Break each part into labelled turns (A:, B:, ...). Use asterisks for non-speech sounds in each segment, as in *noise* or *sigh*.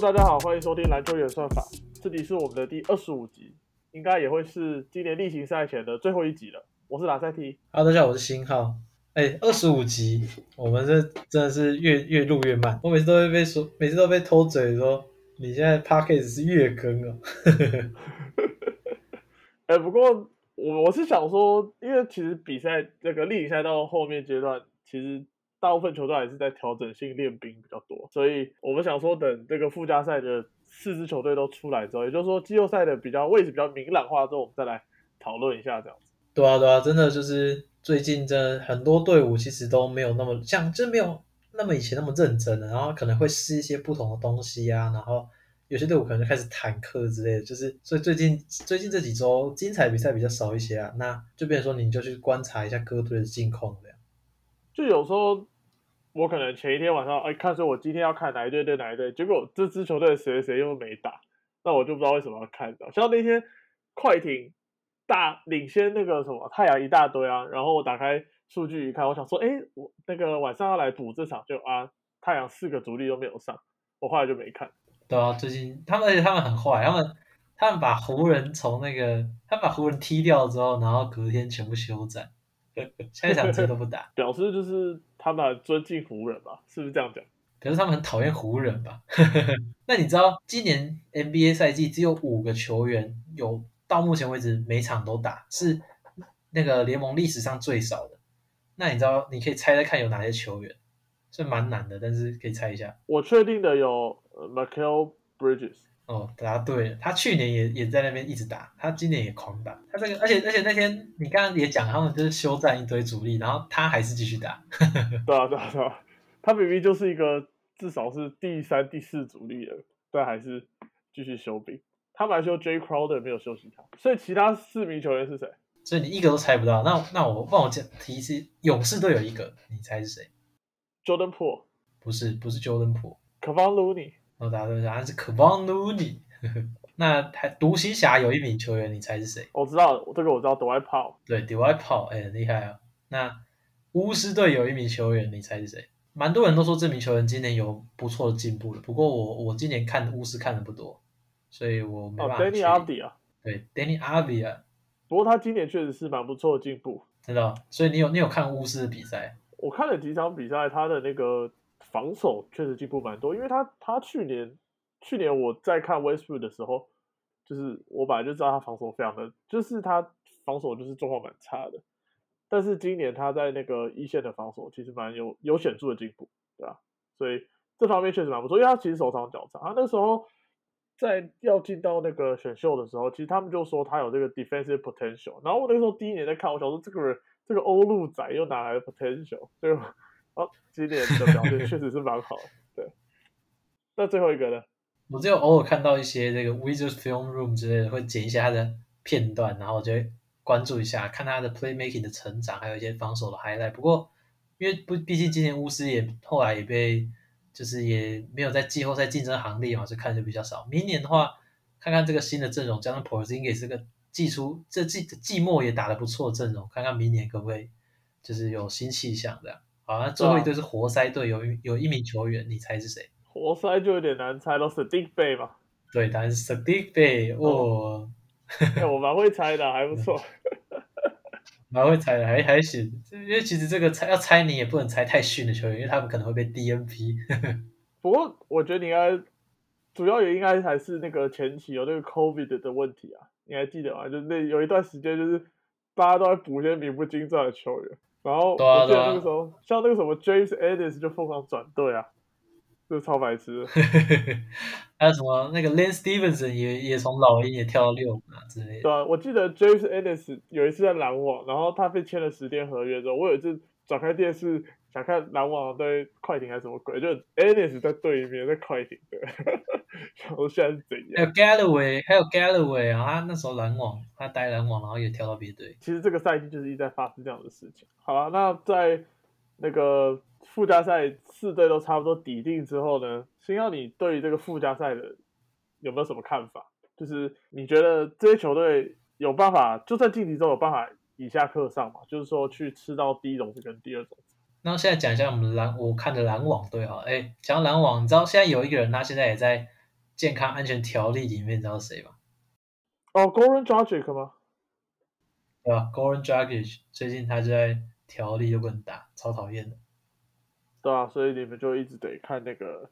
A: Hello，大家好，欢迎收听篮球演算法，这里是我们的第二十五集，应该也会是今年例行赛前的最后一集了。我是拉塞提
B: ，Hello，大家好，我是新浩。哎，二十五集，我们这真的是越越录越慢。我每次都会被说，每次都被偷嘴说你现在 Podcast 是月更哦。*laughs*
A: 哎、不过我我是想说，因为其实比赛这个例行赛到后面阶段，其实大部分球队还是在调整性练兵比较多，所以我们想说，等这个附加赛的四支球队都出来之后，也就是说季后赛的比较位置比较明朗化之后，我们再来讨论一下这样子。
B: 对啊，对啊，真的就是最近真的很多队伍其实都没有那么像，真没有那么以前那么认真了，然后可能会试一些不同的东西啊，然后有些队伍可能就开始坦克之类的，就是所以最近最近这几周精彩比赛比较少一些啊，那就变成说你就去观察一下各队的近况这样。
A: 就有时候我可能前一天晚上哎看说我今天要看哪一队对哪一队，结果这支球队谁谁又没打，那我就不知道为什么要看到。像那天快艇大领先那个什么太阳一大堆啊，然后我打开数据一看，我想说哎我那个晚上要来补这场就啊太阳四个主力都没有上，我后来就没看。
B: 对啊，最近他们而且他们很坏，他们他们把湖人从那个他们把湖人踢掉之后，然后隔天全部休战，下一场直接都不打。
A: 表示就是他们很尊敬湖人吧，是不是这样讲？
B: 可是他们很讨厌湖人吧？*laughs* 那你知道今年 NBA 赛季只有五个球员有到目前为止每场都打，是那个联盟历史上最少的。那你知道你可以猜猜看有哪些球员？是蛮难的，但是可以猜一下。
A: 我确定的有呃 Michael Bridges，
B: 哦，答对了。他去年也也在那边一直打，他今年也狂打。他这个，而且而且那天你刚刚也讲，他们就是休战一堆主力，然后他还是继续打。*laughs*
A: 对啊，对啊，对啊，他明明就是一个至少是第三、第四主力了，但还是继续休兵。他们还休 J Crowder，没有休息他，所以其他四名球员是谁
B: 所以你一个都猜不到。那那我帮我讲提示，勇士队有一个，你猜是谁
A: ？？Jordan Po、
B: 不是，不是 Jordan Po。
A: Kevon Looney、
B: 我答对，答案是 Kevon Looney。*laughs* 那还独行侠有一名球员，你猜是谁？
A: 我知道这个我知道 Dwight Powell，
B: 对 d w i g h Paul，哎，很厉害啊。那巫师队有一名球员，你猜是谁？蛮多人都说这名球员今年有不错的进步了，不过我我今年看巫师看的不多，所以我没
A: 哦
B: 办法哦
A: ，Danny。Avdi 啊。
B: 对，Danny Avdia，
A: 不过他今年确实是蛮不错的进步。
B: 真的？所以你有你有看巫师的比赛？
A: 我看了几场比赛，他的那个防守确实进步蛮多，因为他他去年去年我在看 Westbrook 的时候，就是我本来就知道他防守非常的，就是他防守就是状况蛮差的，但是今年他在那个一线的防守其实蛮有有显著的进步，对吧、所以这方面确实蛮不错，因为他其实手长脚长，他那时候在要进到那个选秀的时候，其实他们就说他有这个 defensive potential，然后我那个时候第一年在看，我想说这个人这个欧陆仔又哪来的 potential？对吧哦，今年的表现确实是蛮好。对，那最后一个呢？
B: 我只有偶尔看到一些这个 Wizards Film Room 之类的，会剪一些他的片段，然后我就会关注一下，看他的 playmaking 的成长，还有一些防守的 highlight。不过，因为不，毕竟今年巫师也后来也被，就是也没有在季后赛竞争行列嘛，所以看的就比较少。明年的话，看看这个新的阵容，加上 Porzingis 这个季初这季季末也打得不错的阵容，看看明年可不可以就是有新气象这样。好，像最后一队是活塞队，有一有一名球员，你猜是谁？
A: 活塞就有点难猜了，是 Dick Bay 嘛？
B: 对，答案是 Sadiq Bay，哦，*laughs*
A: 哎，我蛮会猜的，还不错。
B: 蛮会猜的，还还行。因为其实这个猜要猜你也不能猜太逊的球员，因为他们可能会被 DNP。*laughs*
A: 不过我觉得你应该主要也应该还是那个前期有那个 COVID 的问题啊，你还记得吗？就是那有一段时间就是大家都在补一些名不经传的球员，然后我记得那个时候、像那个什么 James Ennis 就疯狂转队啊，这是超白痴的。*laughs*
B: 还有什么那个 Lane Stevenson 也也从老鹰也跳到六啊之类的。
A: 对啊，我记得 James Ennis 有一次在篮网，然后他被签了十天合约之后，我有一次转开电视想看篮网对快艇还是什么鬼，就 Ennis 在对面在快艇的，*laughs* 然后现在是怎样
B: 还有
A: 样
B: ？Galloway，还有 Galloway 啊，他那时候篮网，他待篮网，然后也跳到别队。
A: 其实这个赛季就是一直在发生这样的事情。好了，那在那个附加赛四队都差不多抵定之后呢，星耀，你对于这个附加赛的有没有什么看法？就是你觉得这些球队有办法，就算晋级之后有办法以下克上嘛？就是说去吃到第一种子跟第二种子。
B: 那现在讲一下我们篮，我看的篮网队哈，哎，讲到篮网，你知道现在有一个人，他现在也在健康安全条例里面，你知道谁吗？
A: 哦，Goran Dragic 吗？
B: 对吧？Goran Dragic 最近他就在条例就不能打，超讨厌的。
A: 对啊，所以你们就一直得看那个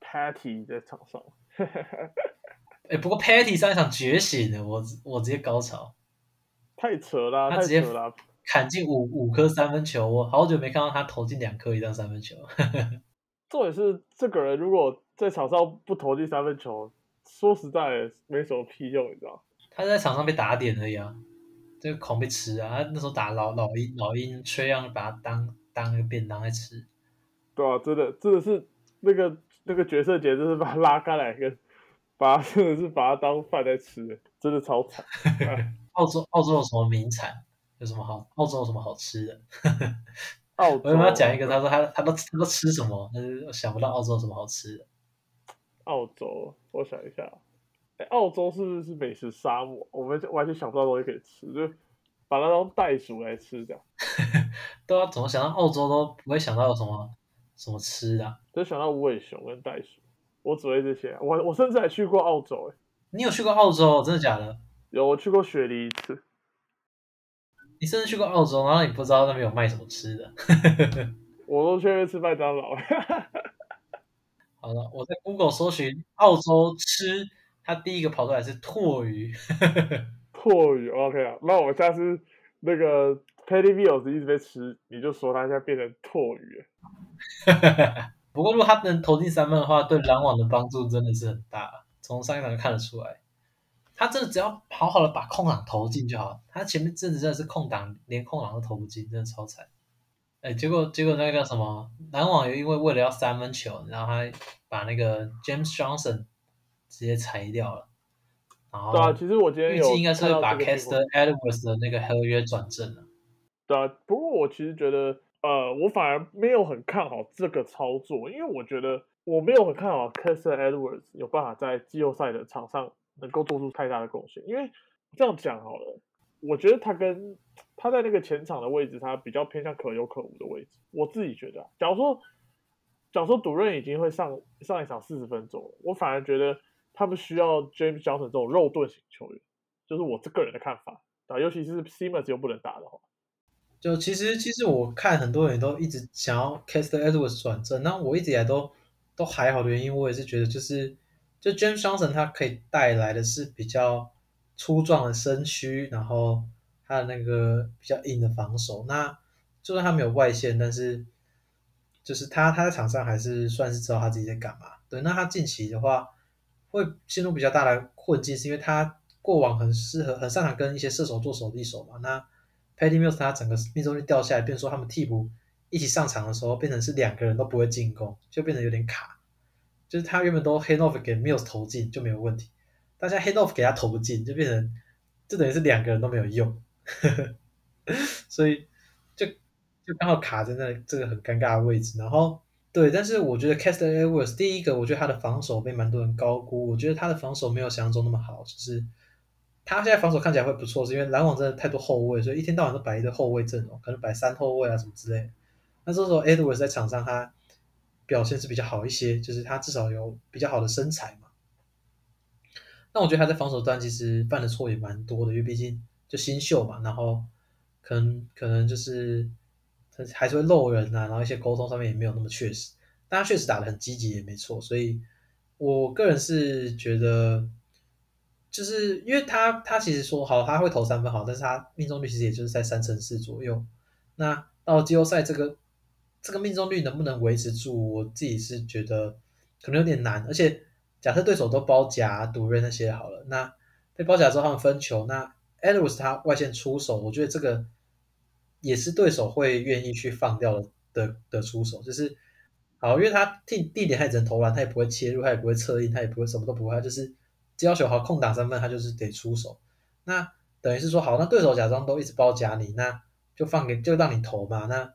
A: Patty 在场上。*laughs*
B: 哎，不过 Patty 上一场觉醒了，我我直接高潮，
A: 太扯了，
B: 他直接
A: 扯了，
B: 砍进五五颗三分球，我好久没看到他投进两颗以上三分球。*laughs*
A: 重点是这个人如果在场上不投进三分球，说实在没什么屁用，你知道？
B: 他在场上被打点而已啊，这个狂被吃啊！他那时候打老老鹰，老鹰吹让把他当当那个便当在吃。
A: 对啊，真的真的是那个那个角色简直是把他拉开来，跟把他真的是把他当饭在吃，真的超惨。*laughs*
B: 澳洲澳洲有什么名产？有什么好？澳洲有什么好吃的？*laughs*
A: 澳
B: 我有没有讲一个？他说他他都他都吃什么？但是想不到澳洲有什么好吃的。
A: 澳洲，我想一下，哎，澳洲是不是美食沙漠？我们完全想不到东西可以吃，就把它当袋鼠来吃这样。*laughs*
B: 对啊，怎么想到澳洲都不会想到有什么什么吃的？
A: 就想到无尾熊跟袋鼠，我只会这些。我我甚至还去过澳洲，哎，
B: 你有去过澳洲？真的假的？
A: 有，我去过雪梨一次。
B: 你甚至去过澳洲，然后你不知道那边有卖什么吃的？*laughs*
A: 我都去吃麦当劳。*laughs*
B: 好了，我在 Google 搜寻澳洲吃，它第一个跑出来是拓鱼。*laughs*
A: 拓鱼，OK 啊，那我下次那个 Patty Mills 一直被吃，你就说他现在变成拓鱼。
B: 不过如果他能投进三分的话，对篮网的帮助真的是很大，从上一场就看得出来。他真的只要好好的把空档投进就好，他前面真的真的是空档连空档都投不进，真的超惨。哎，结果结果那个叫什么篮网又因为为了要三分球，然后他把那个 James Johnson 直接裁掉了。然后
A: 对啊，其实我今天
B: 预计应该是把 Caster Edwards 的那个合约转正了。
A: 对啊，不过我其实觉得，呃，我反而没有很看好这个操作，因为我觉得我没有很看好 Caster Edwards 有办法在季后赛的场上。能够做出太大的贡献，因为这样讲好了，我觉得他跟他在那个前场的位置，他比较偏向可有可无的位置。我自己觉得，假如说，假如说赌任已经会上上一场四十分钟了，我反而觉得他们需要 James Johnson 这种肉盾型球员，就是我这个人的看法啊。尤其是 Simmons 又不能打的话，
B: 就其实其实我看很多人都一直想要 Cast Edwards 转正，那我一直以来都都还好的原因，我也是觉得就是。就 James Johnson，他可以带来的是比较粗壮的身躯，然后他的那个比较硬的防守。那就算他没有外线，但是就是他他在场上还是算是知道他自己在干嘛。对，那他近期的话会陷入比较大的困境，是因为他过往很适合、很擅长跟一些射手做手递手嘛。那 Patty Mills 他整个命中率掉下来，变说他们替补一起上场的时候，变成是两个人都不会进攻，就变得有点卡。就是他原本都 hand off 给 Mills 投进就没有问题，大家 hand off 给他投不进，就变成就等于是两个人都没有用，*laughs* 所以就就刚好卡在那这个很尴尬的位置。然后对，但是我觉得 Caster Edwards 第一个，我觉得他的防守被蛮多人高估，我觉得他的防守没有想象中那么好，就是他现在防守看起来会不错，是因为篮网真的太多后卫，所以一天到晚都摆一堆后卫阵容，可能摆三后卫啊什么之类。那这时候 Edwards 在场上他。表现是比较好一些，就是他至少有比较好的身材嘛。那我觉得他在防守端其实犯的错也蛮多的，因为毕竟就新秀嘛，然后可能可能就是他还是会漏人啊，然后一些沟通上面也没有那么确实。但他确实打的很积极也没错，所以我个人是觉得，就是因为他他其实说好他会投三分好，但是他命中率其实也就是在三成四左右。那到季后赛这个。这个命中率能不能维持住？我自己是觉得可能有点难。而且假设对手都包夹、赌瑞那些好了，那被包夹之后他们分球，那 Edwards 他外线出手，我觉得这个也是对手会愿意去放掉的的出手。就是好，因为他地地点他也只能投篮，他也不会切入，他也不会策应，他也不会什么都不会，他就是只要求好空打三分，他就是得出手。那等于是说好，那对手假装都一直包夹你，那就放给就让你投嘛，那。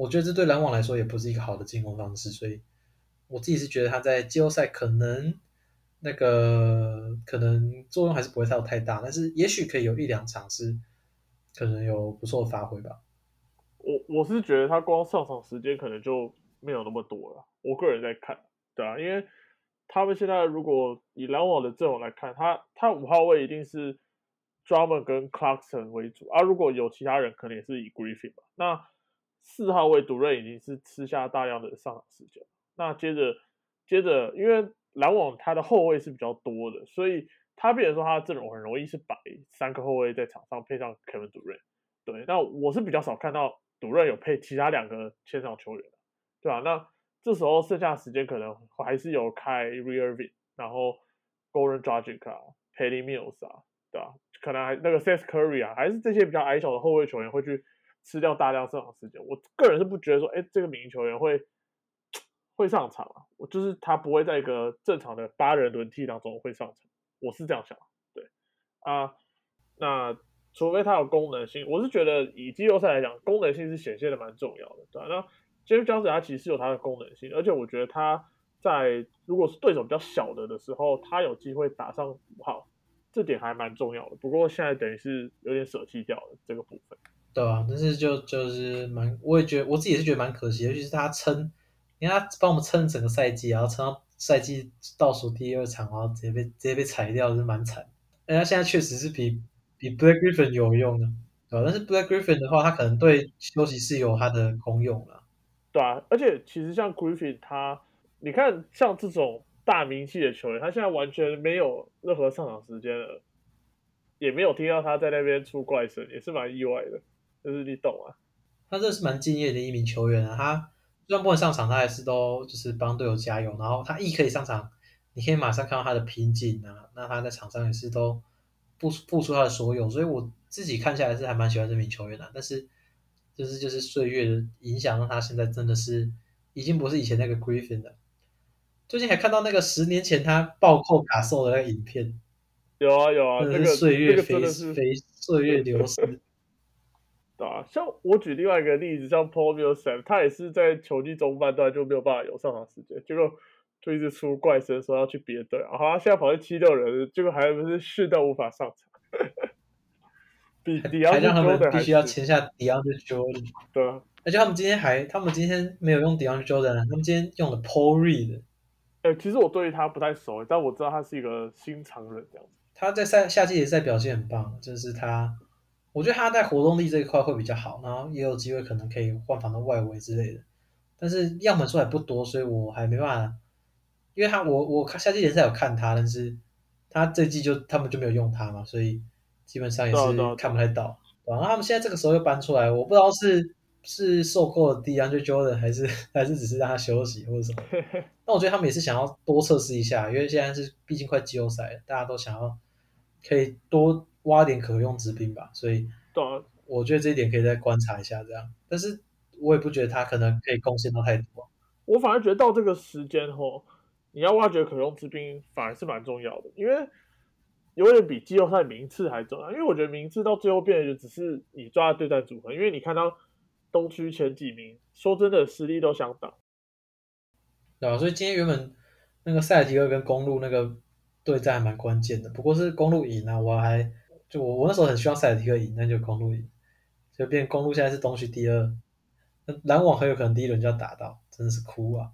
B: 我觉得这对篮网来说也不是一个好的进攻方式，所以我自己是觉得他在季后赛可能那个可能作用还是不会太太大，但是也许可以有一两场是可能有不错的发挥吧。
A: 我我是觉得他光上场时间可能就没有那么多了，我个人在看，对啊，因为他们现在如果以篮网的阵容来看，他他五号位一定是 Drummond 跟 Clarkson 为主，而、如果有其他人，可能也是以 Griffin 吧。那四号位独任已经是吃下大量的上场时间。那接着接着，因为篮网他的后卫是比较多的，所以他变成说他的阵容很容易是摆三个后卫在场上配上 Kevin 独任。对，那我是比较少看到独任有配其他两个前场球员，对吧、那这时候剩下的时间可能还是有开 r e i r v i n 然后 Golden Dragic 啊、Patty Mills 啊，对吧、可能还那个 Seth Curry 啊，还是这些比较矮小的后卫球员会去吃掉大量上场时间。我个人是不觉得说，哎，这个名球员会会上场啊，我就是他不会在一个正常的八人轮替当中会上场，我是这样想。对啊，那除非他有功能性，我是觉得以季后赛来讲，功能性是显现的蛮重要的，对、那 James Johnson 他其实是有他的功能性，而且我觉得他在如果是对手比较小的的时候，他有机会打上五号，这点还蛮重要的。不过现在等于是有点舍弃掉了这个部分。
B: 对啊，但是就就是蛮，我也觉得我自己也是觉得蛮可惜，尤其是他撑，你看他帮我们撑整个赛季，然后撑到赛季倒数第二场，然后直接被直接被裁掉，是蛮惨。但他现在确实是比比 Black Griffin 有用的，对吧、但是 Black Griffin 的话，他可能对休息室有他的功用啦。
A: 对啊，而且其实像 Griffin 他，你看像这种大名气的球员，他现在完全没有任何上场时间了，也没有听到他在那边出怪声，也是蛮意外的。就是你懂啊？
B: 他这是蛮敬业的一名球员啊，他虽然不能上场，他还是都就是帮队友加油。然后他一可以上场，你可以马上看到他的拼劲啊。那他在场上也是都付付出他的所有，所以我自己看下来是还蛮喜欢这名球员的、但是就是就是岁月的影响，让他现在真的是已经不是以前那个 Griffin 了。最近还看到那个十年前他暴扣卡兽的那个影片，
A: 有啊有啊，那个
B: 岁月
A: 那个
B: 飞飞岁月流逝。
A: 对啊，像我举另外一个例子，像 Paul Millsap，他也是在球季中半段就没有办法有上场时间，结果就一直出怪声说要去别队，然后他现在跑去七六人，结果还不是训到无法上场，比迪奥
B: 还让他们
A: Jordan
B: 必须要
A: 是
B: 签下 DeAndre Jordan。
A: 对啊，
B: 而且他们今天还，他们今天没有用 DeAndre Jordan，他们今天用了 Paul Reed。
A: 呃，其实我对于他不太熟，但我知道他是一个新常人这样子。
B: 他在赛夏季联赛表现很棒，就是他，我觉得他在活动力这一块会比较好，然后也有机会可能可以换防到外围之类的。但是样本数还不多，所以我还没办法，因为他我我看夏季联赛有看他，但是他这季就他们就没有用他嘛，所以基本上也是看不太到。然后他们现在这个时候又搬出来，我不知道是是受够了 DeAndre Jordan 还是还是只是让他休息或者什么。*laughs* 那我觉得他们也是想要多测试一下，因为现在是毕竟快季后赛了，大家都想要可以多挖点可用之兵吧，所以
A: 对啊，
B: 我觉得这一点可以再观察一下这样。但是我也不觉得他可能可以贡献到太多。
A: 我反而觉得到这个时间后，你要挖掘可用之兵反而是蛮重要的，因为有点比季后赛名次还重要。因为我觉得名次到最后变得就只是你抓的对战组合，因为你看到东区前几名，说真的实力都相当。
B: 对啊？所以今天原本那个赛尔提克跟公路那个对战还蛮关键的，不过是公路赢啊，我还就我我那时候很希望塞尔提克赢，但就公路赢，就变公路现在是东区第二，那篮网很有可能第一轮就要打到，真的是哭啊！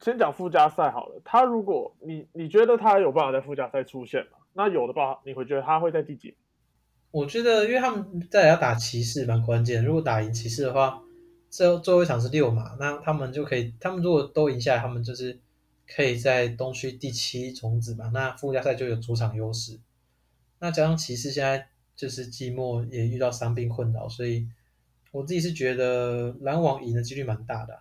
A: 先讲附加赛好了，他如果你你觉得他有办法在附加赛出现吗？那有的话，你会觉得他会在第几？
B: 我觉得，因为他们再来要打骑士蛮关键，如果打赢骑士的话，最后最后一场是六码，那他们就可以，他们如果都赢下来，他们就是可以在东区第七种子嘛，那附加赛就有主场优势。那加上骑士现在就是季末也遇到伤病困扰，所以我自己是觉得篮网赢的几率蛮大的、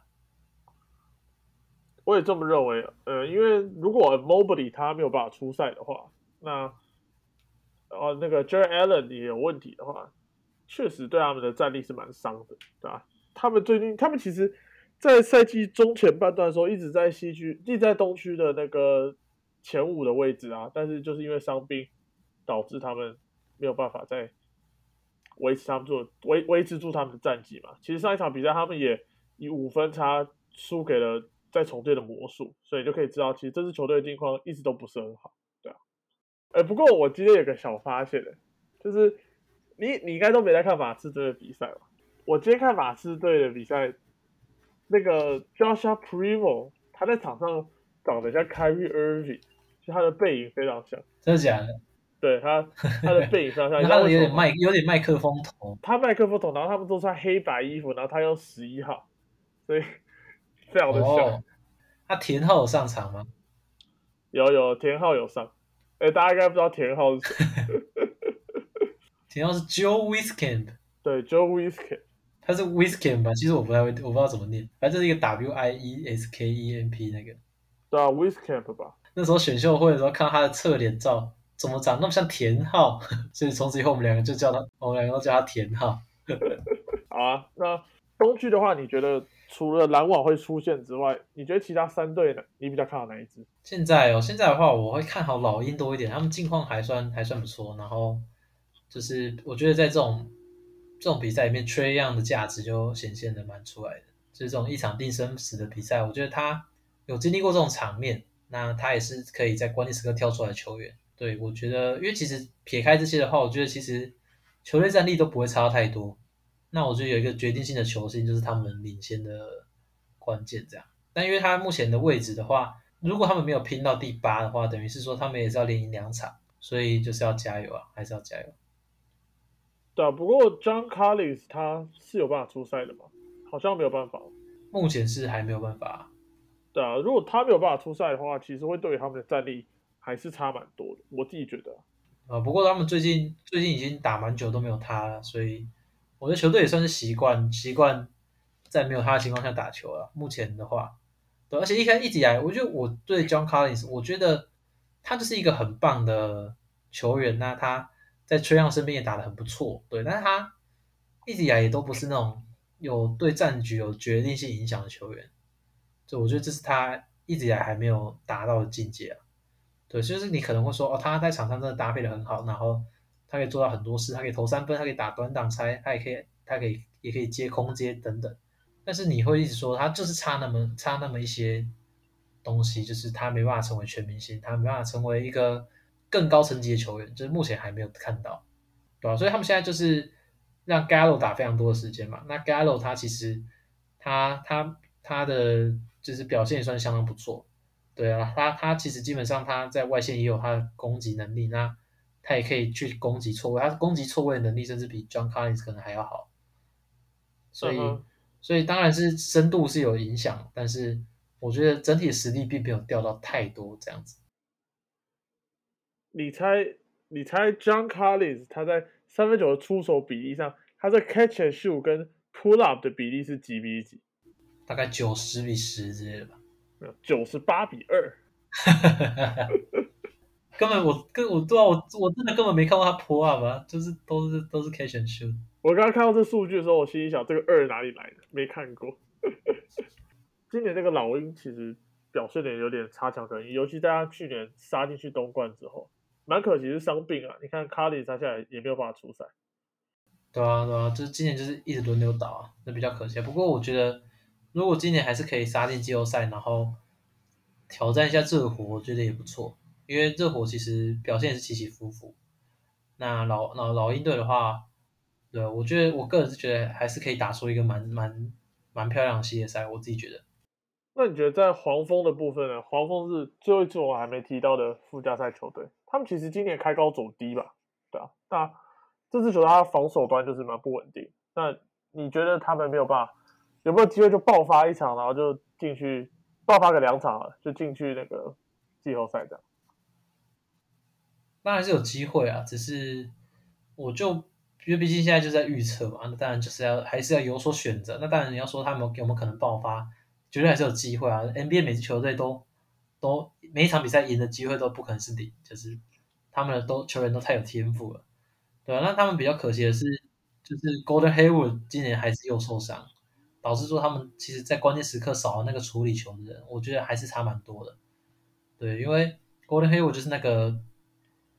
A: 我也这么认为。呃，因为如果 Mobley 他没有办法出赛的话，那呃那个 Jared Allen 也有问题的话，确实对他们的战力是蛮伤的，对吧？他们最近，他们其实，在赛季中前半段的时候，一直在西区，一直在东区的那个前五的位置啊，但是就是因为伤病，导致他们没有办法再维持他们做维维持住他们的战绩嘛。其实上一场比赛他们也以五分差输给了在重队的魔术，所以就可以知道，其实这支球队的境况一直都不是很好，对啊。哎，不过我今天有个小发现的，就是你你应该都没在看马刺队的比赛吧？我今天看马刺队的比赛，那个 Joshua Primo 他在场上长得像 Kyrie Irving，就他的背影非常像。
B: 真的假的？
A: 对他，他的背影非常 *laughs* 像。
B: 他的有
A: 点
B: 麦，有点麦克风头。
A: 他麦克风头，然后他们都穿黑白衣服，然后他用十一号，所以非常的像。
B: 他田浩有上场吗？
A: 有有，田浩有上。哎，大家应该不知道田浩是谁。*laughs*
B: 田浩是 Joe Wiskamp。*laughs*
A: 对，Joe Wiskamp。
B: 他是 Wiskamp 吧？其实我不太会，我不知道怎么念。反正是一个 W I E S K E M P 那个。
A: 对啊，Wiskamp 吧。
B: 那时候选秀会的时候，看到他的侧脸照，怎么长那么像田浩？*laughs* 所以从此以后，我们两个就叫他，我们两个都叫他田浩。*laughs*
A: 好啊，那东区的话，你觉得除了篮网会出现之外，你觉得其他三队呢？你比较看好哪一支？
B: 现在哦，现在的话，我会看好老鹰多一点，他们近况还算还算不错。然后就是我觉得在这种。这种比赛里面，缺一样的价值就显现的蛮出来的。就是这种一场定生死的比赛，我觉得他有经历过这种场面，那他也是可以在关键时刻跳出来的球员。对我觉得，因为其实撇开这些的话，我觉得其实球队战力都不会差到太多。那我觉得有一个决定性的球星，就是他们领先的关键。这样，但因为他目前的位置的话，如果他们没有拼到第八的话，等于是说他们也是要连赢两场，所以就是要加油啊，还是要加油。
A: 对啊，不过 John Collins 他是有办法出赛的吗？好像没有办法。
B: 目前是还没有办法。
A: 对啊，如果他没有办法出赛的话，其实会对于他们的战力还是差蛮多的。我自己觉得。
B: 啊，不过他们最近最近已经打蛮久都没有他了，所以我觉得球队也算是习惯习惯在没有他的情况下打球了。目前的话，对，而且一开一直以来，我觉得我对 John Collins，我觉得他就是一个很棒的球员那他。在崔亮身边也打得很不错，对，但是他一直以来也都不是那种有对战局有决定性影响的球员，就我觉得这是他一直以来还没有达到的境界啊。对，就是你可能会说，哦，他在场上真的搭配的很好，然后他可以做到很多事，他可以投三分，他可以打短挡拆，他也可以，他可以也可以接空接等等。但是你会一直说他就是差那么差那么一些东西，就是他没办法成为全明星，他没办法成为一个。更高层级的球员，就是目前还没有看到，对吧？所以他们现在就是让 Gallo 打非常多的时间嘛。那 Gallo 他其实他他他的就是表现也算相当不错，对啊，他他其实基本上他在外线也有他的攻击能力，那他也可以去攻击错位，他攻击错位的能力甚至比 John Collins 可能还要好。所以所以当然是深度是有影响，但是我觉得整体实力并没有掉到太多这样子。
A: 你猜，你猜，John Collins 他在三分球的出手比例上，他在 catch and shoot 跟 pull up 的比例是几比几？
B: 大概九十比十之类的吧。
A: 九十八比二。*laughs*
B: 根本我跟我对啊，我我真的根本没看过他 pull up 啊，就是都是都是 catch and shoot。
A: 我刚刚看到这数据的时候，我心里想，这个二哪里来的？没看过。*laughs* 今年这个老鹰其实表现的有点差强人意，尤其在他去年杀进去东冠之后。蛮可惜是伤病啊！你看卡里杀下来也没有办法出赛。
B: 对啊，对啊，就是今年就是一直轮流打啊，那比较可惜。不过我觉得，如果今年还是可以杀进季后赛，然后挑战一下热火，我觉得也不错。因为热火其实表现也是起起伏伏。那老老老鹰队的话，对，我觉得我个人是觉得还是可以打出一个蛮蛮蛮漂亮的系列赛，我自己觉得。
A: 那你觉得在黄蜂的部分呢？黄蜂是最后一支我还没提到的附加赛球队，他们其实今年开高走低吧？对啊，那这支球队他防守端就是蛮不稳定。那你觉得他们没有办法，有没有机会就爆发一场，然后就进去爆发个两场，就进去那个季后赛这样？
B: 当然是有机会啊，只是我就因为毕竟现在就在预测嘛，那当然就是要还是要有所选择。那当然你要说他们有没有可能爆发？绝对还是有机会啊！NBA 每支球队都都每一场比赛赢的机会都不可能是零，就是他们的都球员都太有天赋了，对吧？那他们比较可惜的是，就是 Golden Hayward 今年还是又受伤，老实说他们其实在关键时刻少了那个处理球的人，我觉得还是差蛮多的。对，因为 Golden Hero 就是那个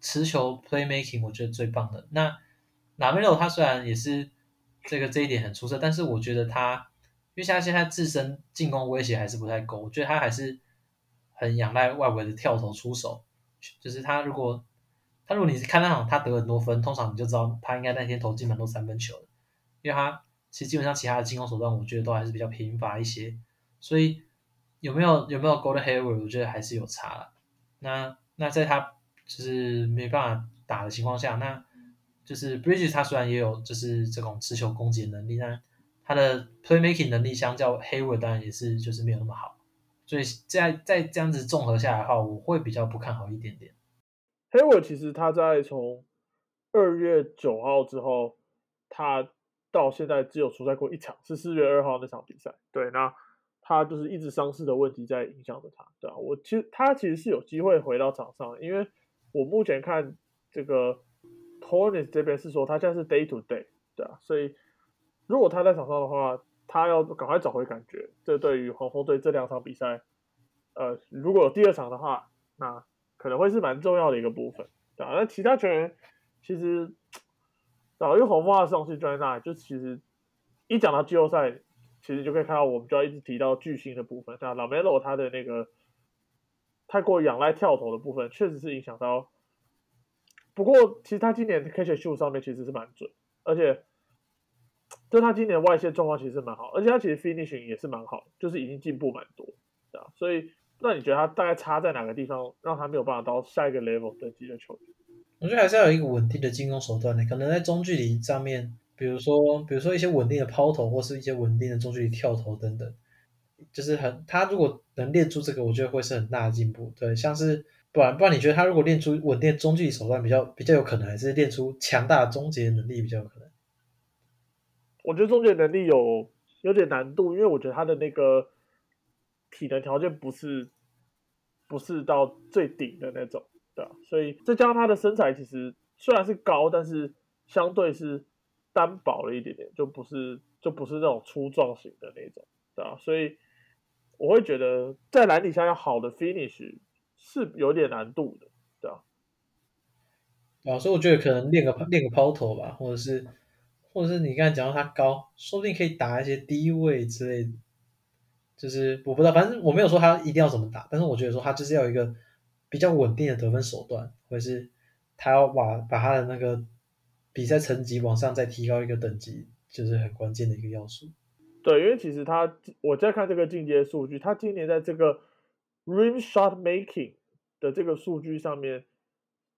B: 持球 playmaking 我觉得最棒的。那 Lamelo 他虽然也是这个这一点很出色，但是我觉得他。因为他现在自身进攻威胁还是不太够，我觉得他还是很仰赖外围的跳投出手。就是他如果他如果你是看那场他得很多分，通常你就知道他应该那天投进蛮多三分球的。因为他其实基本上其他的进攻手段，我觉得都还是比较贫乏一些。所以有没有有没有 Golden Hayward，我觉得还是有差了。那那在他就是没办法打的情况下，那就是 Bridges 他虽然也有就是这种持球攻击能力，但他的 playmaking 能力相较 Hayward 当然也是就是没有那么好。所以在在这样子综合下来的话，我会比较不看好一点点。
A: Hayward 其实他在从二月九号之后，他到现在只有出赛过一场，是四月二号那场比赛。对，那他就是一直伤势的问题在影响着他。对啊，我其实他其实是有机会回到场上，因为我目前看这个 t o r n e s 这边是说他现在是 day to day，对啊，所以如果他在场上的话，他要赶快找回感觉。这对于黄蜂队这两场比赛，呃，如果有第二场的话，那可能会是蛮重要的一个部分。对啊，那其他球员其实，早因为黄蜂的上去就在那里，就其实一讲到季后赛。其实就可以看到，我们就要一直提到巨星的部分，像老梅罗他的那个太过仰赖跳投的部分，确实是影响到。不过，其实他今年 catch shoot 上面其实是蛮准，而且就他今年外线状况其实蛮好，而且他其实 finishing 也是蛮好，就是已经进步蛮多，对啊。所以，那你觉得他大概差在哪个地方，让他没有办法到下一个 level 等级的球员？
B: 我觉得还是要有一个稳定的进攻手段的，可能在中距离上面。比如说，比如说一些稳定的抛投，或是一些稳定的中距离跳投等等，就是很他如果能练出这个，我觉得会是很大的进步。对，像是不然不然，你觉得他如果练出稳定中距离手段比较比较有可能，还是练出强大的终结能力比较有可能？
A: 我觉得终结能力有有点难度，因为我觉得他的那个体能条件不是不是到最顶的那种，对啊？所以再加上他的身材，其实虽然是高，但是相对是。单薄了一点点，就不是就不是那种粗壮型的那种，对吧？所以我会觉得在篮底下要好的 finish 是有点难度的，对吧？
B: 啊，所以我觉得可能练个练个抛投吧，或者是或者是你刚才讲到他高，说不定可以打一些低位之类的，就是我不知道，反正我没有说他一定要怎么打，但是我觉得说他就是要一个比较稳定的得分手段，或者是他要把把他的那个。比赛成绩往上再提高一个等级，就是很关键的一个要素。
A: 对，因为其实他，我在看这个进阶数据，他今年在这个 rim shot making 的这个数据上面，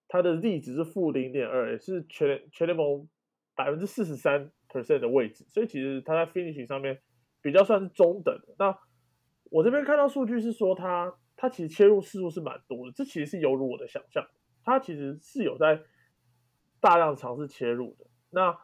A: 他的 Z 值是负零点二，也是全全联盟百分之四十三 percent 的位置，所以其实他在 finishing 上面比较算是中等的。那我这边看到数据是说，他他其实切入次数是蛮多的，这其实是犹如我的想象，他其实是有在。大量尝试切入的那，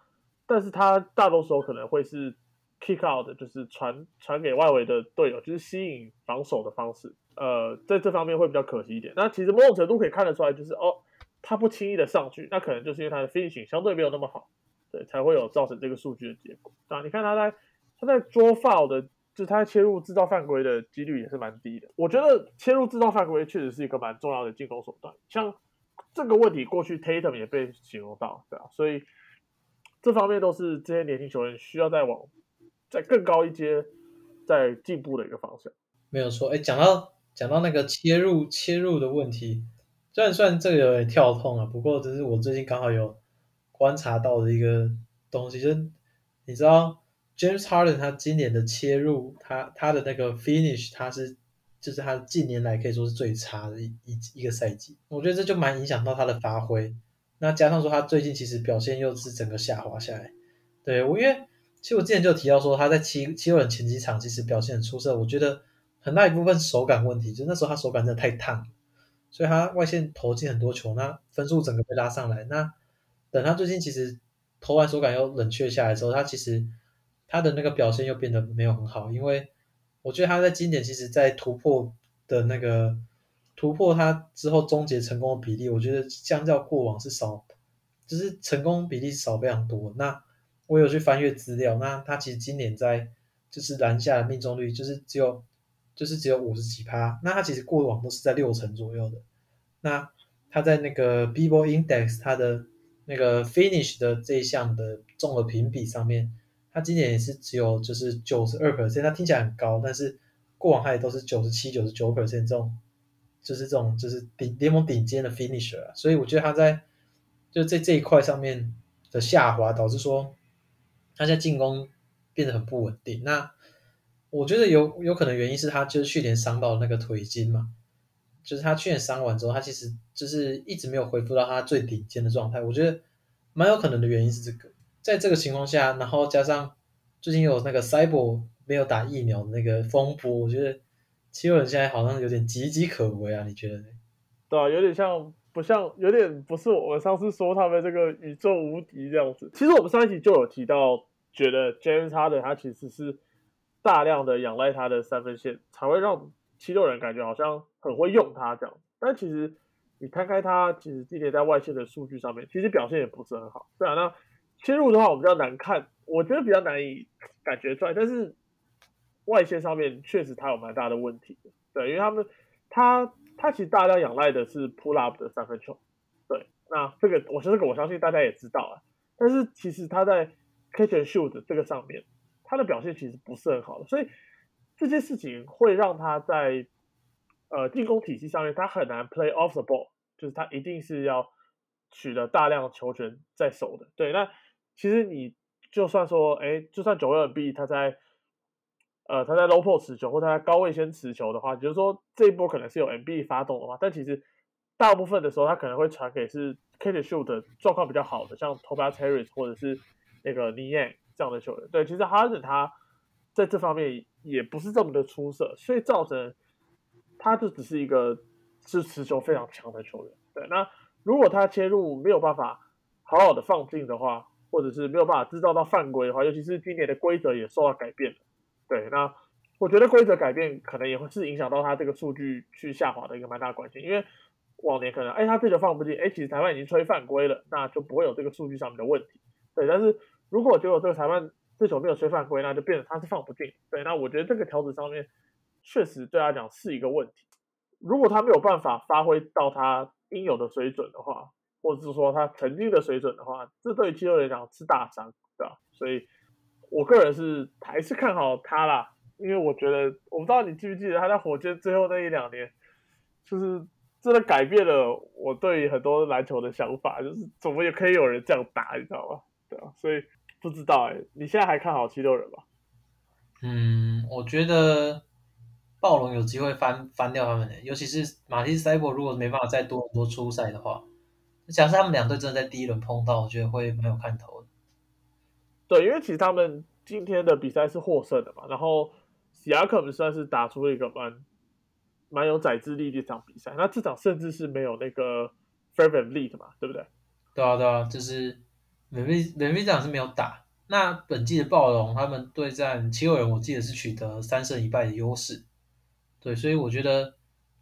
A: 但是他大多时候可能会是 kick out，就是传传给外围的队友，就是吸引防守的方式。呃，在这方面会比较可惜一点。那其实某种程度可以看得出来，就是哦，他不轻易的上去，那可能就是因为他的 finishing 相对没有那么好，对，才会有造成这个数据的结果。啊，你看他在他在 draw foul 的，就他切入制造犯规的几率也是蛮低的。我觉得切入制造犯规确实是一个蛮重要的进攻手段，像。这个问题过去 Tatum 也被形容到，对啊，所以这方面都是这些年轻球员需要再往再更高一阶在进步的一个方向。
B: 没有错，哎，讲到讲到那个切入切入的问题，虽然算这个有点跳痛啊，不过这是我最近刚好有观察到的一个东西，就是你知道 James Harden 他今年的切入，他他的那个 finish 他是。就是他近年来可以说是最差的一一一个赛季，我觉得这就蛮影响到他的发挥。那加上说他最近其实表现又是整个下滑下来。对我，因为其实我之前就提到说他在七七六人前几场其实表现很出色，我觉得很大一部分手感问题，就那时候他手感真的太烫，所以他外线投进很多球，那分数整个被拉上来。那等他最近其实投完手感又冷却下来之后，他其实他的那个表现又变得没有很好，因为。我觉得他在今年其实，在突破的那个突破他之后终结成功的比例，我觉得相较过往是少，就是成功比例少非常多。那我有去翻阅资料，那他其实今年在就是篮下的命中率就是只有就是只有五十几趴，那他其实过往都是在六成左右的。那他在那个 b b o Index 他的那个 Finish 的这一项的综合评比上面。他今年也是只有就是九十二 percent，他听起来很高，但是过往他也都是九十七、九十九 percent 这种，就是这种就是顶联盟顶尖的 finisher 啊。所以我觉得他在就在这一块上面的下滑，导致说他在进攻变得很不稳定。那我觉得有有可能原因是他就是去年伤到那个腿筋嘛，就是他去年伤完之后，他其实就是一直没有恢复到他最顶尖的状态。我觉得蛮有可能的原因是这个，在这个情况下，然后加上最近有那个 Cyber 没有打疫苗的那个风波，我觉得七六人现在好像有点岌岌可危啊，你觉得呢？
A: 对啊，有点像不像，有点不是我上次说他们这个宇宙无敌这样子。其实我们上一集就有提到，觉得 James Harden 他其实是大量的仰赖他的三分线，才会让七六人感觉好像很会用他这样。但其实你看开他，其实今年在外线的数据上面，其实表现也不是很好。对啊，那切入的话，我比较难看，我觉得比较难以感觉出来。但是外线上面确实他有蛮大的问题的，对，因为他们他。他其实大量仰赖的是 pull up 的三分球，对，那这个我这个我相信大家也知道啊。但是其实他在 catch and shoot 这个上面，他的表现其实不是很好的，所以这件事情会让他在呃进攻体系上面，他很难 play off the ball，就是他一定是要取得大量球权在手的。对，那其实你就算说，哎，就算九二 B 他在呃，他在 low post 持球，或他在高位先持球的话，就是说这一波可能是有 MB 发动的话，但其实大部分的时候他可能会传给是 catch shoot 状况比较好的，像 Tobias Harris 或者是那个 n i a n 这样的球员。对，其实 Harden 他在这方面也不是这么的出色，所以造成他就只是一个是持球非常强的球员。对，那如果他切入没有办法好好的放进的话，或者是没有办法制造到犯规的话，尤其是今年的规则也受到改变了。对，那我觉得规则改变可能也会是影响到他这个数据去下滑的一个蛮大关系，因为往年可能哎他这球放不进，哎其实裁判已经吹犯规了，那就不会有这个数据上面的问题。对，但是如果结果这个裁判这球没有吹犯规，那就变成他是放不进。对，那我觉得这个条子上面确实对他讲是一个问题。如果他没有办法发挥到他应有的水准的话，或者是说他曾经的水准的话，这对肌肉来讲是大伤，对吧？所以。我个人是还是看好他啦，因为我觉得我不知道你记不记得他在火箭最后那一两年，就是真的改变了我对很多篮球的想法，就是怎么也可以有人这样打，你知道吗？对啊，所以不知道哎，你现在还看好七六人吗？
B: 嗯，我觉得暴龙有机会翻翻掉他们的，尤其是马蒂斯塞博如果没办法再多很多出赛的话，假设他们两队真的在第一轮碰到，我觉得会蛮有看头。
A: 对，因为其实他们今天的比赛是获胜的嘛，然后西亚克们算是打出了一个蛮蛮有宰制力的一场比赛，那这场甚至是没有那个 Favorite Lead 嘛，对不对？
B: 对啊，对啊，就是美美美美场是没有打。那本季的暴龙他们对战七六人，我记得是取得三胜一败的优势。对，所以我觉得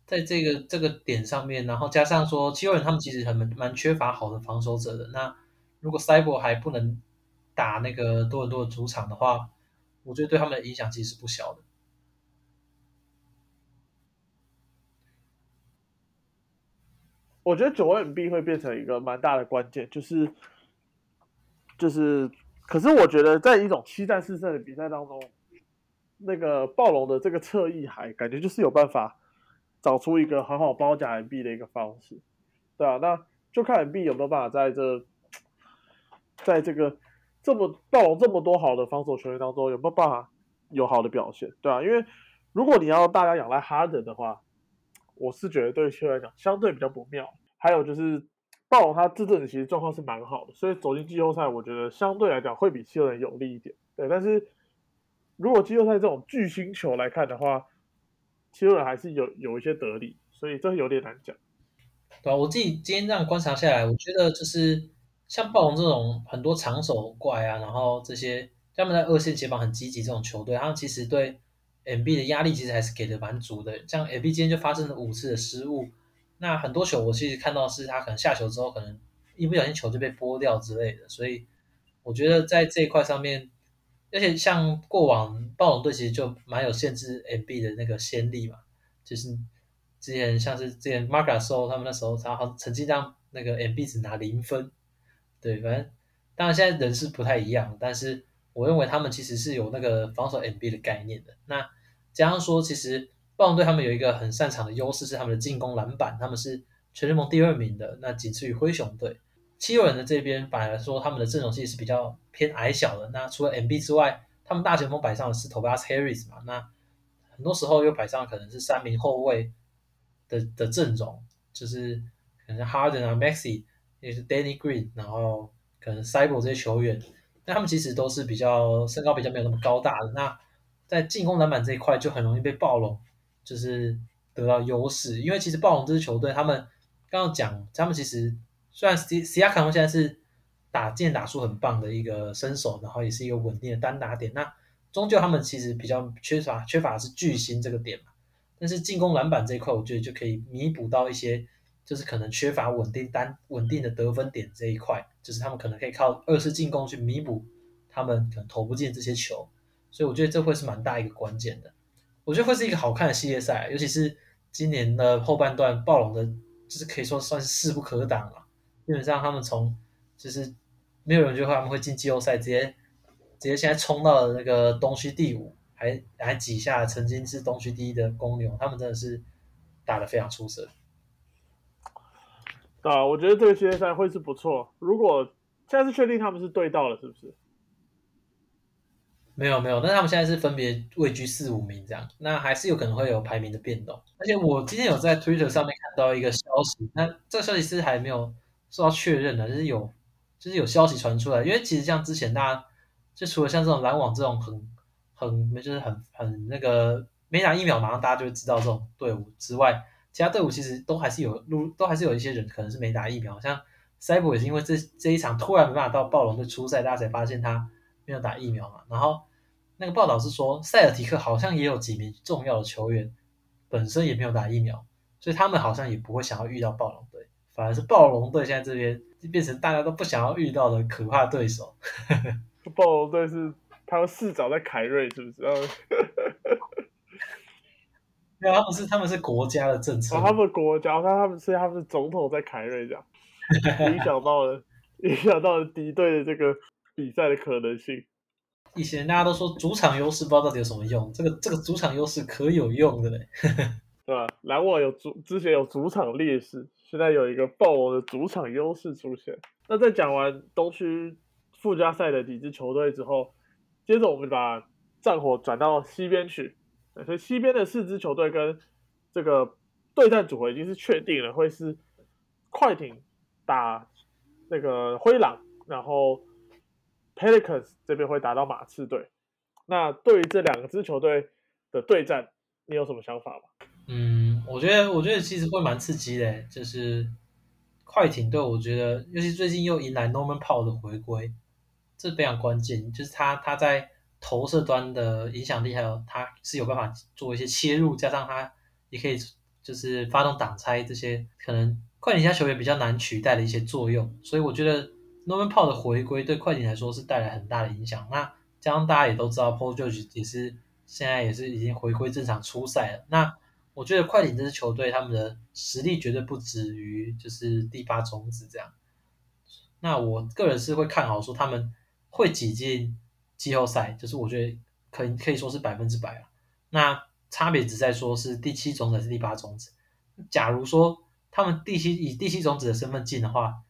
B: 在这个这个点上面，然后加上说七六人他们其实很蛮缺乏好的防守者的，那如果 Cyber 还不能。打那个多伦多的主场的话，我觉得对他们的影响其实是不小的。
A: 我觉得九万 B 会变成一个蛮大的关键，就是就是，可是我觉得在一种七战四胜的比赛当中，那个暴龙的这个侧翼还感觉就是有办法找出一个很好包夹 M B 的一个方式，对啊，那就看 M B 有没有办法在这在这个。这么暴龙这么多好的防守球员当中，有没有办法有好的表现？对啊，因为如果你要大家仰赖哈登的话，我是觉得对球来讲相对比较不妙。还有就是暴龙他这阵子其实状况是蛮好的，所以走进季后赛，我觉得相对来讲会比七六人有利一点。对，但是如果季后赛这种巨星球来看的话，七六人还是有有一些得力，所以这有点难讲。
B: 对啊，我自己今天这样观察下来，我觉得就是。像暴龙这种很多长手怪啊，然后这些他们在二线协防很积极这种球队，他们其实对 M B 的压力其实还是给的蛮足的。像 M B 今天就发生了五次的失误，那很多球我其实看到是他可能下球之后可能一不小心球就被拨掉之类的，所以我觉得在这一块上面，而且像过往暴龙队其实就蛮有限制 M B 的那个先例嘛，就是之前像是之前 Marcus 时候他们那时候他好曾经让那个 M B 只拿零分。对，反正当然现在人是不太一样，但是我认为他们其实是有那个防守 MB 的概念的。那加上说，其实暴龙队他们有一个很擅长的优势是他们的进攻篮板，他们是全联盟第二名的，那仅次于灰熊队。七六人的这边反而说他们的阵容其实是比较偏矮小的。那除了 MB 之外，他们大前锋摆上的是 tobas Harris 嘛，那很多时候又摆上可能是三名后卫的的阵容，就是可能 Harden 啊、Maxi，也是 Danny Green，然后可能 c y b e r 这些球员，那他们其实都是比较身高比较没有那么高大的，那在进攻篮板这一块就很容易被暴龙就是得到优势，因为其实暴龙这支球队，他们刚刚讲，他们其实虽然 C C 亚卡隆现在是打剑打出很棒的一个身手，然后也是一个稳定的单打点，那终究他们其实比较缺乏缺乏的是巨星这个点嘛，但是进攻篮板这一块，我觉得就可以弥补到一些，就是可能缺乏稳定单稳定的得分点这一块，就是他们可能可以靠二次进攻去弥补他们可能投不进这些球。所以我觉得这会是蛮大一个关键的，我觉得会是一个好看的系列赛，尤其是今年的后半段，暴龙的，就是可以说算是势不可挡了。基本上他们从就是没有人就会他们会进季后赛，直接直接现在冲到了那个东区第五，还还挤下曾经是东区第一的公牛，他们真的是打得非常出色。
A: 啊，我觉得这个系列赛会是不错。如果现在是确定他们是对到了，是不是？
B: 没有没有，但他们现在是分别位居四五名这样，那还是有可能会有排名的变动。而且我今天有在 Twitter 上面看到一个消息，那这个消息是还没有受到确认的，就是有就是有消息传出来，因为其实像之前大家就除了像这种篮网这种很很就是很很那个没打疫苗马上大家就会知道这种队伍之外，其他队伍其实都还是有路都还是有一些人可能是没打疫苗，像 Cyber 也是因为这这一场突然没办法到暴龙队出赛，大家才发现他。没有打疫苗嘛？然后那个报道是说，塞尔提克好像也有几名重要的球员本身也没有打疫苗，所以他们好像也不会想要遇到暴龙，反而是暴龙队现在这边变成大家都不想要遇到的可怕对手。*laughs*
A: 暴龙队是他们市长在凯瑞，是不是？*laughs*
B: 没有，他们是他们是国家的政策，
A: 他们国家，他他们是他们是总统在凯瑞这样，*laughs* 影响到了影响到了敌对的这个。比赛的可能性，
B: 以前大家都说主场优势不知道到底有什么用，这个这个主场优势可有用的嘞，
A: 对吧？篮网有主之前有主场劣势，现在有一个暴龙的主场优势出现。那在讲完东区附加赛的几支球队之后，接着我们把战火转到西边去，所以西边的四支球队跟这个对战组合已经是确定了，会是快艇打那个灰狼，然后。Pelicans 这边会打到马刺队，那对于这两支球队的对战，你有什么想法吗？
B: 嗯，我觉得我觉得其实会蛮刺激的，就是快艇队，我觉得尤其最近又迎来 Norman Powell 的回归，这非常关键，就是他他在投射端的影响力，还有他是有办法做一些切入，加上他也可以就是发动挡拆这些，可能快艇家球员比较难取代的一些作用，所以我觉得。Norman Powell 的回归对快艇来说是带来很大的影响。那加上大家也都知道，Paul George 也是现在也是已经回归正常出赛了。那我觉得快艇这支球队他们的实力绝对不止于就是第八种子这样。那我个人是会看好说他们会挤进季后赛，就是我觉得可以可以说是百分之百了。那差别只在说是第七种子还是第八种子。假如说他们第七以第七种子的身份进的话。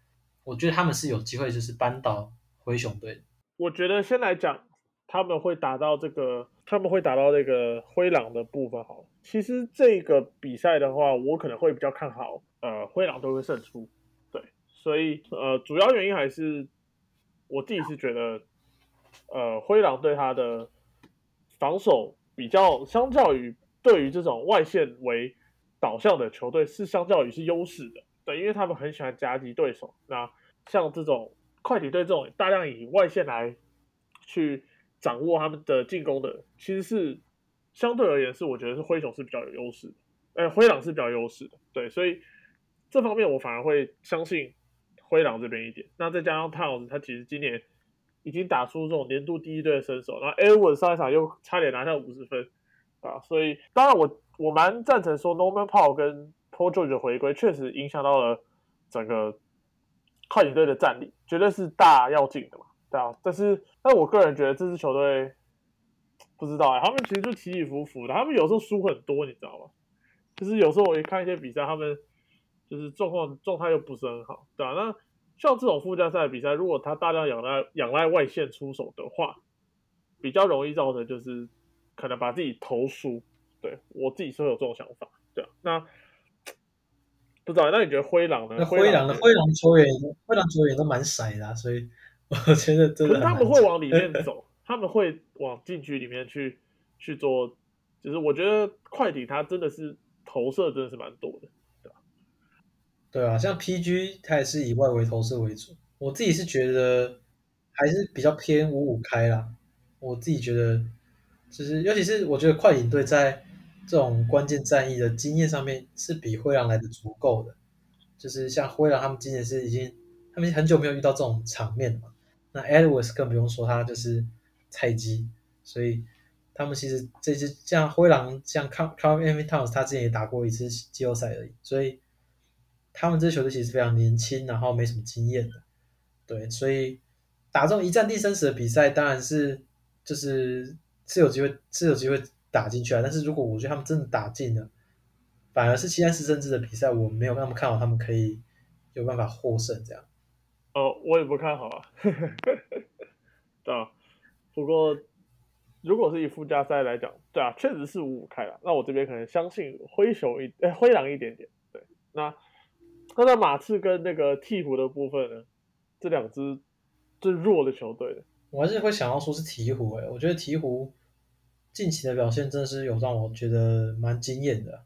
B: 我觉得他们是有机会，就是扳倒灰熊队。
A: 我觉得先来讲，他们会打到这个，他们会打到那个灰狼的部分。好，其实这个比赛的话，我可能会比较看好，呃，灰狼队会胜出。对，所以呃，主要原因还是我自己是觉得，呃，灰狼队他的防守比较，相较于对于这种外线为导向的球队，是相较于是优势的。对，因为他们很喜欢夹击对手。那像这种快艇队这种大量以外线来去掌握他们的进攻的，其实是相对而言是我觉得是灰熊是比较有优势的，呃，灰狼是比较优势的。对，所以这方面我反而会相信灰狼这边一点。那再加上 Towns，他其实今年已经打出这种年度第一队的身手，然后 Edwards 上一场又差点拿下五十分啊，所以当然我我蛮赞成说 Norman Powell 跟 Paul George 的回归确实影响到了整个快艇队的战力，绝对是大要进的嘛，对啊。但是，但我个人觉得这支球队不知道哎，他们其实就起起伏伏的，他们有时候输很多，你知道吗？就是有时候我一看一些比赛，他们就是状况状态又不是很好，对啊。那像这种附加赛比赛，如果他大量仰赖仰赖外线出手的话，比较容易造成就是可能把自己投输。对我自己是有这种想法，对啊。那不知道，那你觉得灰狼呢？
B: 那灰狼的灰狼球员，灰狼球员都蛮色的，所以 *laughs* 我觉得真的。
A: 可是他们会往里面走，他们会往禁区里面去去做，就是我觉得快艇他真的是投射真的是蛮多的，对吧？
B: 对啊，像 PG 他也是以外围投射为主，我自己是觉得还是比较偏五五开啦。我自己觉得，就是尤其是我觉得快艇队在。这种关键战役的经验上面是比灰狼来的足够的，就是像灰狼他们今年是已经他们很久没有遇到这种场面了嘛。那 Edwards 更不用说，他就是菜鸡，所以他们其实这支像灰狼像 Carl Anthony Towns，他之前也打过一次季后赛而已，所以他们这球队其实非常年轻，然后没什么经验的。对，所以打这种一战定生死的比赛，当然是就是是有机会是有机会。打进去啊！但是如果我觉得他们真的打进了，反而是七三四胜制的比赛，我没有那么看好他们可以有办法获胜这样。
A: 哦，我也不看好啊。对 *laughs* 啊，不过如果是以附加赛来讲，对啊，确实是五五开了。那我这边可能相信灰熊一哎灰狼一点点。对，那那在马刺跟那个鹈鹕的部分呢？这两支最弱的球队，
B: 我还是会想要说是鹈鹕哎，我觉得鹈鹕。近期的表现真是有让我觉得蛮惊艳的。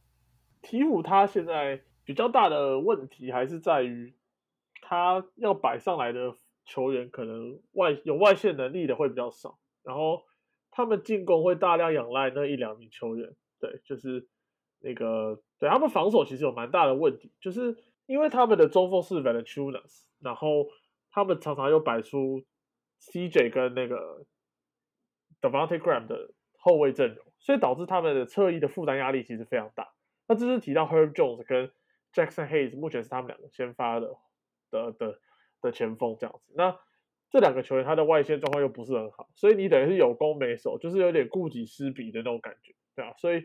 A: 鹈鹕他现在比较大的问题还是在于，他要摆上来的球员可能外有外线能力的会比较少，然后他们进攻会大量仰赖那一两名球员。对，就是那个对他们防守其实有蛮大的问题，就是因为他们的中锋是 Valanciunas，然后他们常常又摆出 CJ 跟那个 Devonte Graham 的。后卫阵容，所以导致他们的侧翼的负担压力其实非常大。那这是提到 Herb Jones 跟 Jackson Hayes，目前是他们两个先发的的的的前锋这样子。那这两个球员他的外线状况又不是很好，所以你等于是有攻没守，就是有点顾己失彼的那种感觉，对啊。所以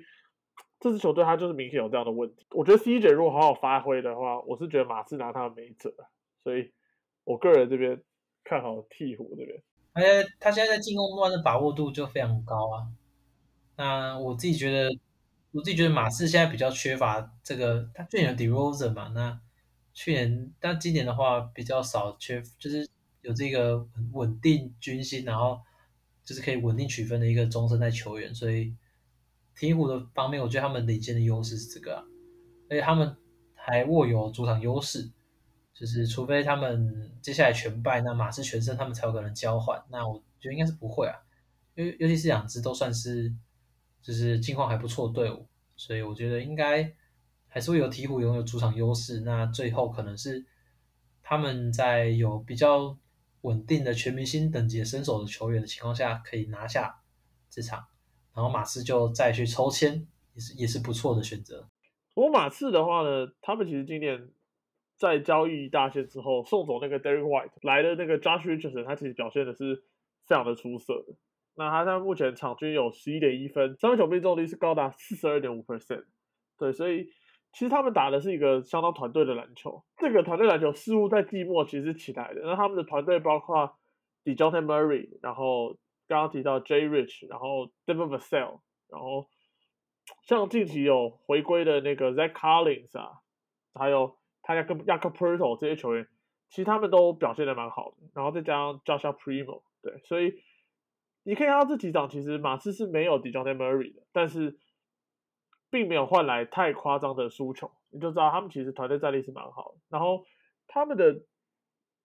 A: 这支球队他就是明显有这样的问题。我觉得 CJ 如果好好发挥的话，我是觉得马刺拿他没辙。所以我个人这边看好鹈鹕这边。
B: 而且，他现在在进攻端的把握度就非常高啊。那我自己觉得，我自己觉得马刺现在比较缺乏这个，他去年有 DeRozan 嘛，那去年但今年的话比较少缺，就是有这个稳定军心，然后就是可以稳定取分的一个中生代球员，所以鹈鹕的方面，我觉得他们领先的优势是这个啊，而且他们还握有主场优势，就是除非他们接下来全败，那马刺全胜，他们才有可能交换，那我觉得应该是不会啊，因为尤其是两支都算是。就是近况还不错队伍，所以我觉得应该还是会有鹈鹕拥有主场优势。那最后可能是他们在有比较稳定的全明星等级身手的球员的情况下，可以拿下这场。然后马刺就再去抽签，也是也是不错的选择。
A: 不过马刺的话呢，他们其实今年在交易大限之后送走那个 Derek White 来的那个 Josh Richardson，他其实表现的是非常的出色的。那他在目前场均有十一点一分，三分球命中率是高达四十二点五 percent。对，所以其实他们打的是一个相当团队的篮球。这个团队篮球似乎在季末其实起来的。那他们的团队包括 DJONTE Murray，然后刚刚提到 J Rich，然后 Devin Vassell，然后像近期有回归的那个 Zach Collins 啊，还有他亚克亚克 Perto 这些球员，其实他们都表现的蛮好的。然后再加上 Joshua Primo，对，所以。你可以看到这几场，其实马刺是没有 DJONTE Murray 的，但是并没有换来太夸张的输球，你就知道他们其实团队战力是蛮好的。然后他们的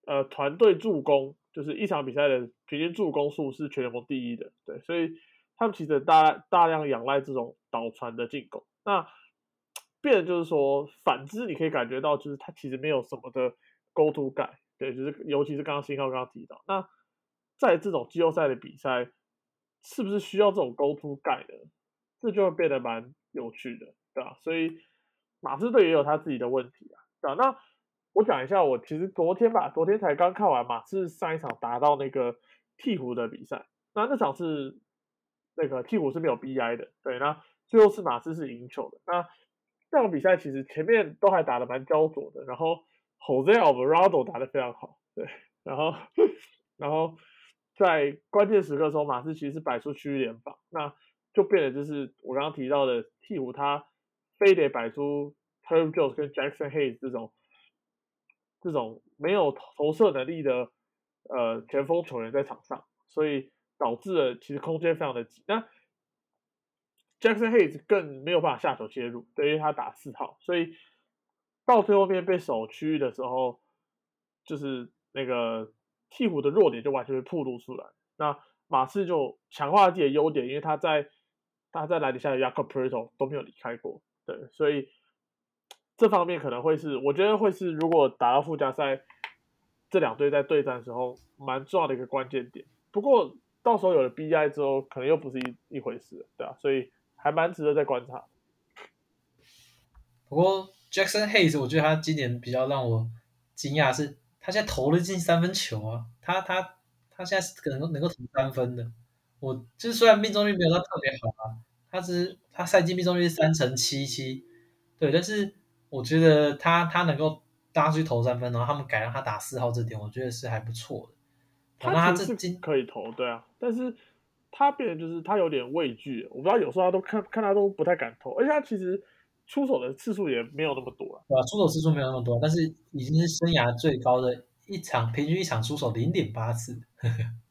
A: 呃团队助攻，就是一场比赛的平均助攻数是全联盟第一的，对，所以他们其实大大量仰赖这种倒传的进攻。那变就是说，反之你可以感觉到，就是他其实没有什么的 Go To Guy，对，就是尤其是刚刚新浩刚刚提到那。在这种季后赛的比赛，是不是需要这种沟通盖的？这就会变得蛮有趣的，对吧？所以马刺队也有他自己的问题啊，对吧？那我讲一下，我其实昨天吧，昨天才刚看完马刺上一场打到那个鹈鹕的比赛，那那场是那个鹈鹕是没有 BI 的，对，那最后是马刺是赢球的。那这场比赛其实前面都还打得蛮焦灼的，然后 Jose Alvarado 打得非常好，对，然后 *laughs* 然后。在关键时刻的时候，马刺其实是摆出区域联防，那就变得就是我刚刚提到的鹈鹕，他非得摆出 Herb Jones 跟 Jackson Hayes 这种这种没有投射能力的呃前锋球员在场上，所以导致了其实空间非常的挤。那 Jackson Hayes 更没有办法下手切入，对，因为他打四号，所以到最后面被守区域的时候，就是那个鹈鹕的弱点就完全被暴露出来。那马刺就强化自己的优点，因为他在他在篮底下的 Yako p r i t o 都没有离开过，对，所以这方面可能会是我觉得会是如果打到附加赛，这两队在对战的时候蛮重要的一个关键点。不过到时候有了 BI 之后，可能又不是一一回事，对啊，所以。还蛮值得再观察。
B: 不过 Jackson Hayes，我觉得他今年比较让我惊讶是，他现在投了进三分球啊，他他他现在是可能能够投三分的。我就是虽然命中率没有他特别好啊，他是他赛季命中率是三成七七，对，但是我觉得他他能够大家去投三分，然后他们改让他打四号这点，我觉得是还不错的。
A: 他这今可以投，对啊，但是。他变得就是他有点畏惧，我不知道有时候他都看看他都不太敢投，而且他其实出手的次数也没有那么多啊，
B: 对啊？出手次数没有那么多，但是已经是生涯最高的一场，平均一场出手零点八次，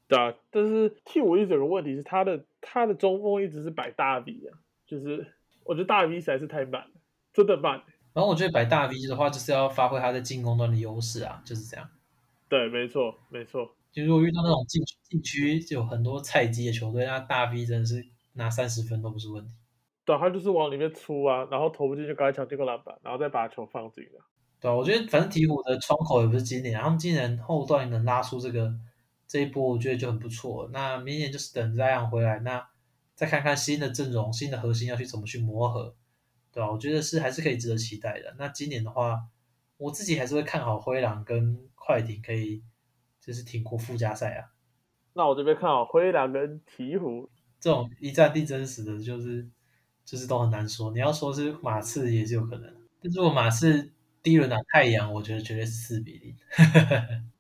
A: 对啊。但是 T 五一整个问题是他的他的中锋一直是摆大 V 啊，就是我觉得大 V 实在是太慢了，真的慢。
B: 然后我觉得摆大 V 的话，就是要发挥他在进攻端的优势啊，就是这样。
A: 对，没错，没错。
B: 就如果遇到那种禁禁区有很多菜鸡的球队，那大 V 真的是拿三十分都不是问题。
A: 对，他就是往里面出啊，然后投不进就赶快抢这个篮板，然后再把球放进了。
B: 对，我觉得反正鹈鹕的窗口也不是今年，他们今年后段能拉出这个这一波，我觉得就很不错。那明年就是等这样回来，那再看看新的阵容、新的核心要去怎么去磨合，对吧？我觉得是还是可以值得期待的。那今年的话，我自己还是会看好灰狼跟快艇可以。就是挺过附加赛啊，
A: 那我这边看好灰狼跟鹈鹕
B: 这种一战定生死的，就是就是都很难说。你要说是马刺也是有可能，但如果马刺第一轮打太阳，我觉得绝对是四比零。*laughs*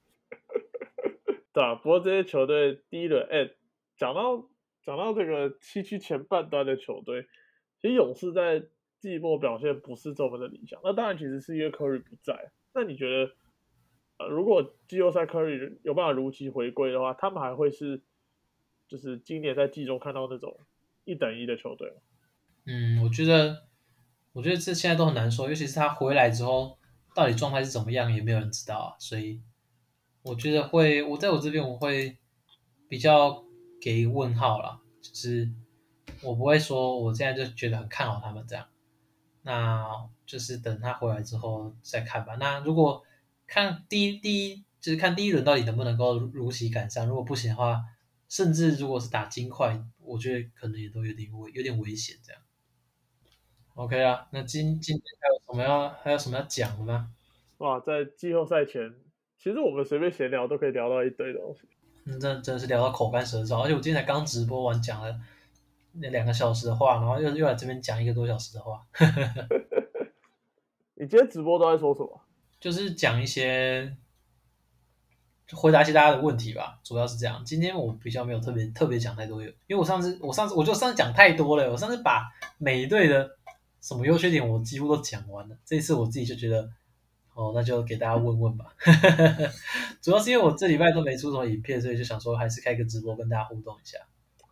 A: 对啊，不过这些球队第一轮，哎，讲到讲到这个七区前半段的球队，其实勇士在季末表现不是这么的理想。那当然其实是因为科瑞不在。那你觉得？呃，如果季后赛 Curry 有办法如期回归的话，他们还会是就是今年在季中看到那种一等一的球队吗？
B: 嗯，我觉得，我觉得这现在都很难说，尤其是他回来之后，到底状态是怎么样，也没有人知道啊。所以我觉得会，我在我这边我会比较给问号了，就是我不会说我现在就觉得很看好他们这样，那就是等他回来之后再看吧。那如果看第一第一就是看第一轮到底能不能够如期赶上，如果不行的话，甚至如果是打金块，我觉得可能也都有点危有点危险这样。OK 啊，那今今天还有什么要还有什么要讲的吗？
A: 哇，在季后赛前，其实我们随便闲聊都可以聊到一堆东西。
B: 嗯，真真的是聊到口干舌燥，而且我今天才刚直播完讲了那两个小时的话，然后又又来这边讲一个多小时的话。*laughs*
A: 你今天直播都在说什么？
B: 就是讲一些，回答一些大家的问题吧，主要是这样。今天我比较没有特别特别讲太多，因为我上次我上次我就上次讲太多了，我上次把每一队的什么优缺点我几乎都讲完了。这一次我自己就觉得，哦，那就给大家问问吧。*laughs* 主要是因为我这礼拜都没出什么影片，所以就想说还是开个直播跟大家互动一下。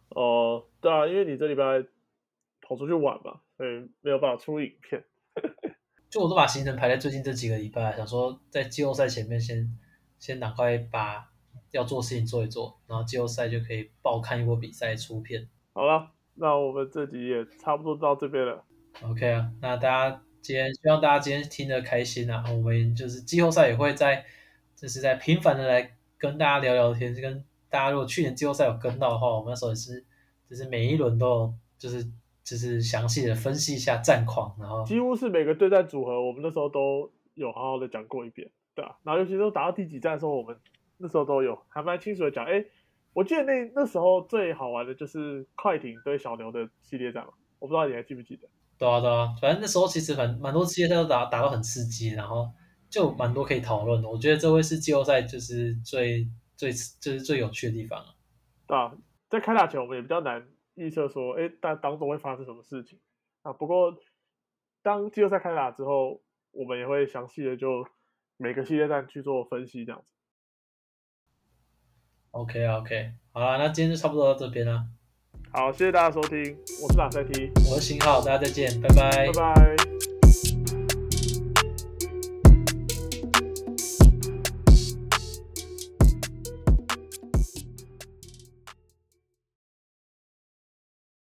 A: 哦，对啊，因为你这礼拜跑出去玩嘛，所以没有办法出影片。
B: 就我都把行程排在最近这几个礼拜，想说在季后赛前面先先赶快把要做事情做一做，然后季后赛就可以爆看一波比赛出片。
A: 好了，那我们这集也差不多到这边了。
B: OK 啊，那大家今天希望大家今天听得开心啊，我们就是季后赛也会在就是在频繁的来跟大家聊聊天，就跟大家如果去年季后赛有跟到的话，我们那时候也是就是每一轮都就是。就是详细的分析一下战况，然后
A: 几乎是每个对战组合，我们那时候都有好好的讲过一遍，对啊。然后尤其是打到第几战的时候，我们那时候都有还蛮清楚的讲。哎，我记得那那时候最好玩的就是快艇对小牛的系列战嘛，我不知道你还记不记得？
B: 对啊对啊，反正那时候其实蛮蛮多系列赛都打打到很刺激，然后就蛮多可以讨论的。我觉得这会是季后赛就是最最就是最有趣的地方
A: 啊，在开打前我们也比较难预测说，哎，当当中会发生什么事情啊。不过当季后赛开打之后，我们也会详细的就每个系列战去做分析，这样子。
B: OK OK，好了，那今天就差不多到这边了。
A: 好，谢谢大家收听，我是马赛 T，
B: 我是新浩，大家再见，拜拜，
A: 拜拜。